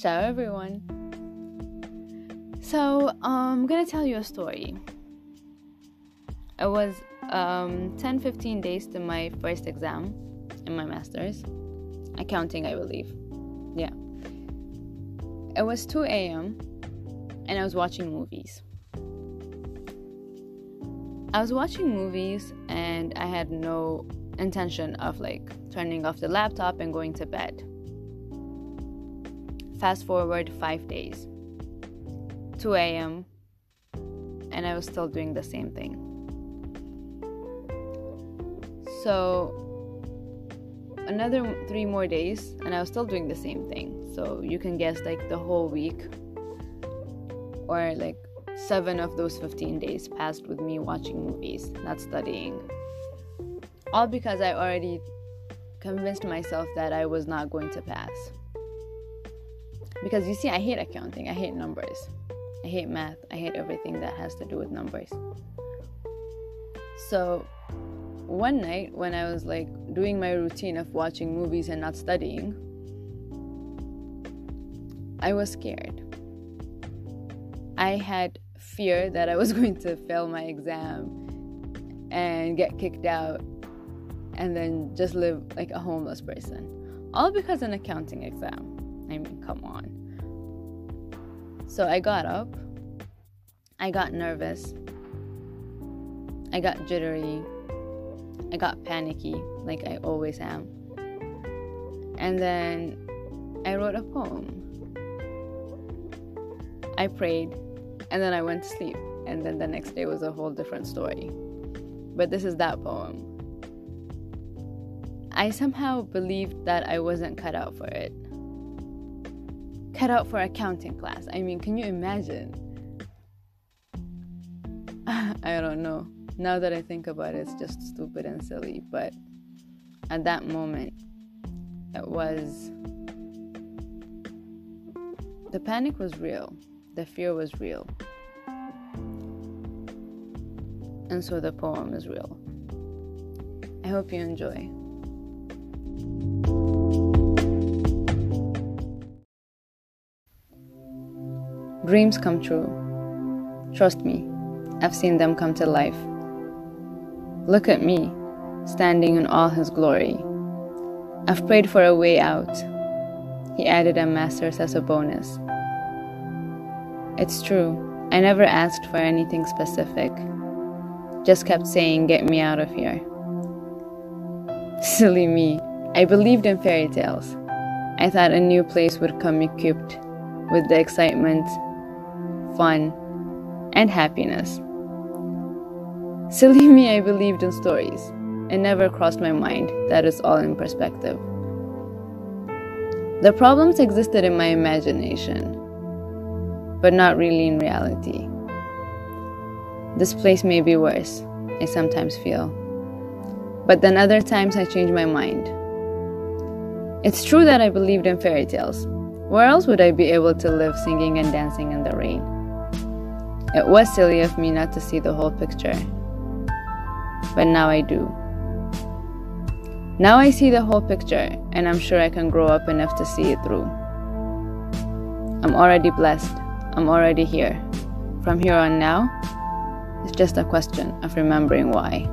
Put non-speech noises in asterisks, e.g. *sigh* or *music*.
Ciao, everyone. So, um, I'm gonna tell you a story. It was um, 10 15 days to my first exam in my master's. Accounting, I believe. Yeah. It was 2 a.m., and I was watching movies. I was watching movies, and I had no intention of like turning off the laptop and going to bed. Fast forward five days, 2 a.m., and I was still doing the same thing. So, another three more days, and I was still doing the same thing. So, you can guess like the whole week, or like seven of those 15 days passed with me watching movies, not studying. All because I already convinced myself that I was not going to pass. Because you see, I hate accounting, I hate numbers, I hate math, I hate everything that has to do with numbers. So, one night when I was like doing my routine of watching movies and not studying, I was scared. I had fear that I was *laughs* going to fail my exam and get kicked out and then just live like a homeless person. All because an accounting exam. I mean, come on. So I got up. I got nervous. I got jittery. I got panicky, like I always am. And then I wrote a poem. I prayed, and then I went to sleep. And then the next day was a whole different story. But this is that poem. I somehow believed that I wasn't cut out for it. Cut out for accounting class. I mean, can you imagine? *laughs* I don't know. Now that I think about it, it's just stupid and silly. But at that moment, it was. The panic was real, the fear was real. And so the poem is real. I hope you enjoy. Dreams come true. Trust me, I've seen them come to life. Look at me, standing in all his glory. I've prayed for a way out. He added a master's as a bonus. It's true, I never asked for anything specific. Just kept saying, Get me out of here. Silly me. I believed in fairy tales. I thought a new place would come equipped with the excitement, fun, and happiness. Silly me, I believed in stories. It never crossed my mind that it's all in perspective. The problems existed in my imagination, but not really in reality. This place may be worse, I sometimes feel. But then other times I change my mind. It's true that I believed in fairy tales. Where else would I be able to live singing and dancing in the rain? It was silly of me not to see the whole picture. But now I do. Now I see the whole picture, and I'm sure I can grow up enough to see it through. I'm already blessed. I'm already here. From here on now, it's just a question of remembering why.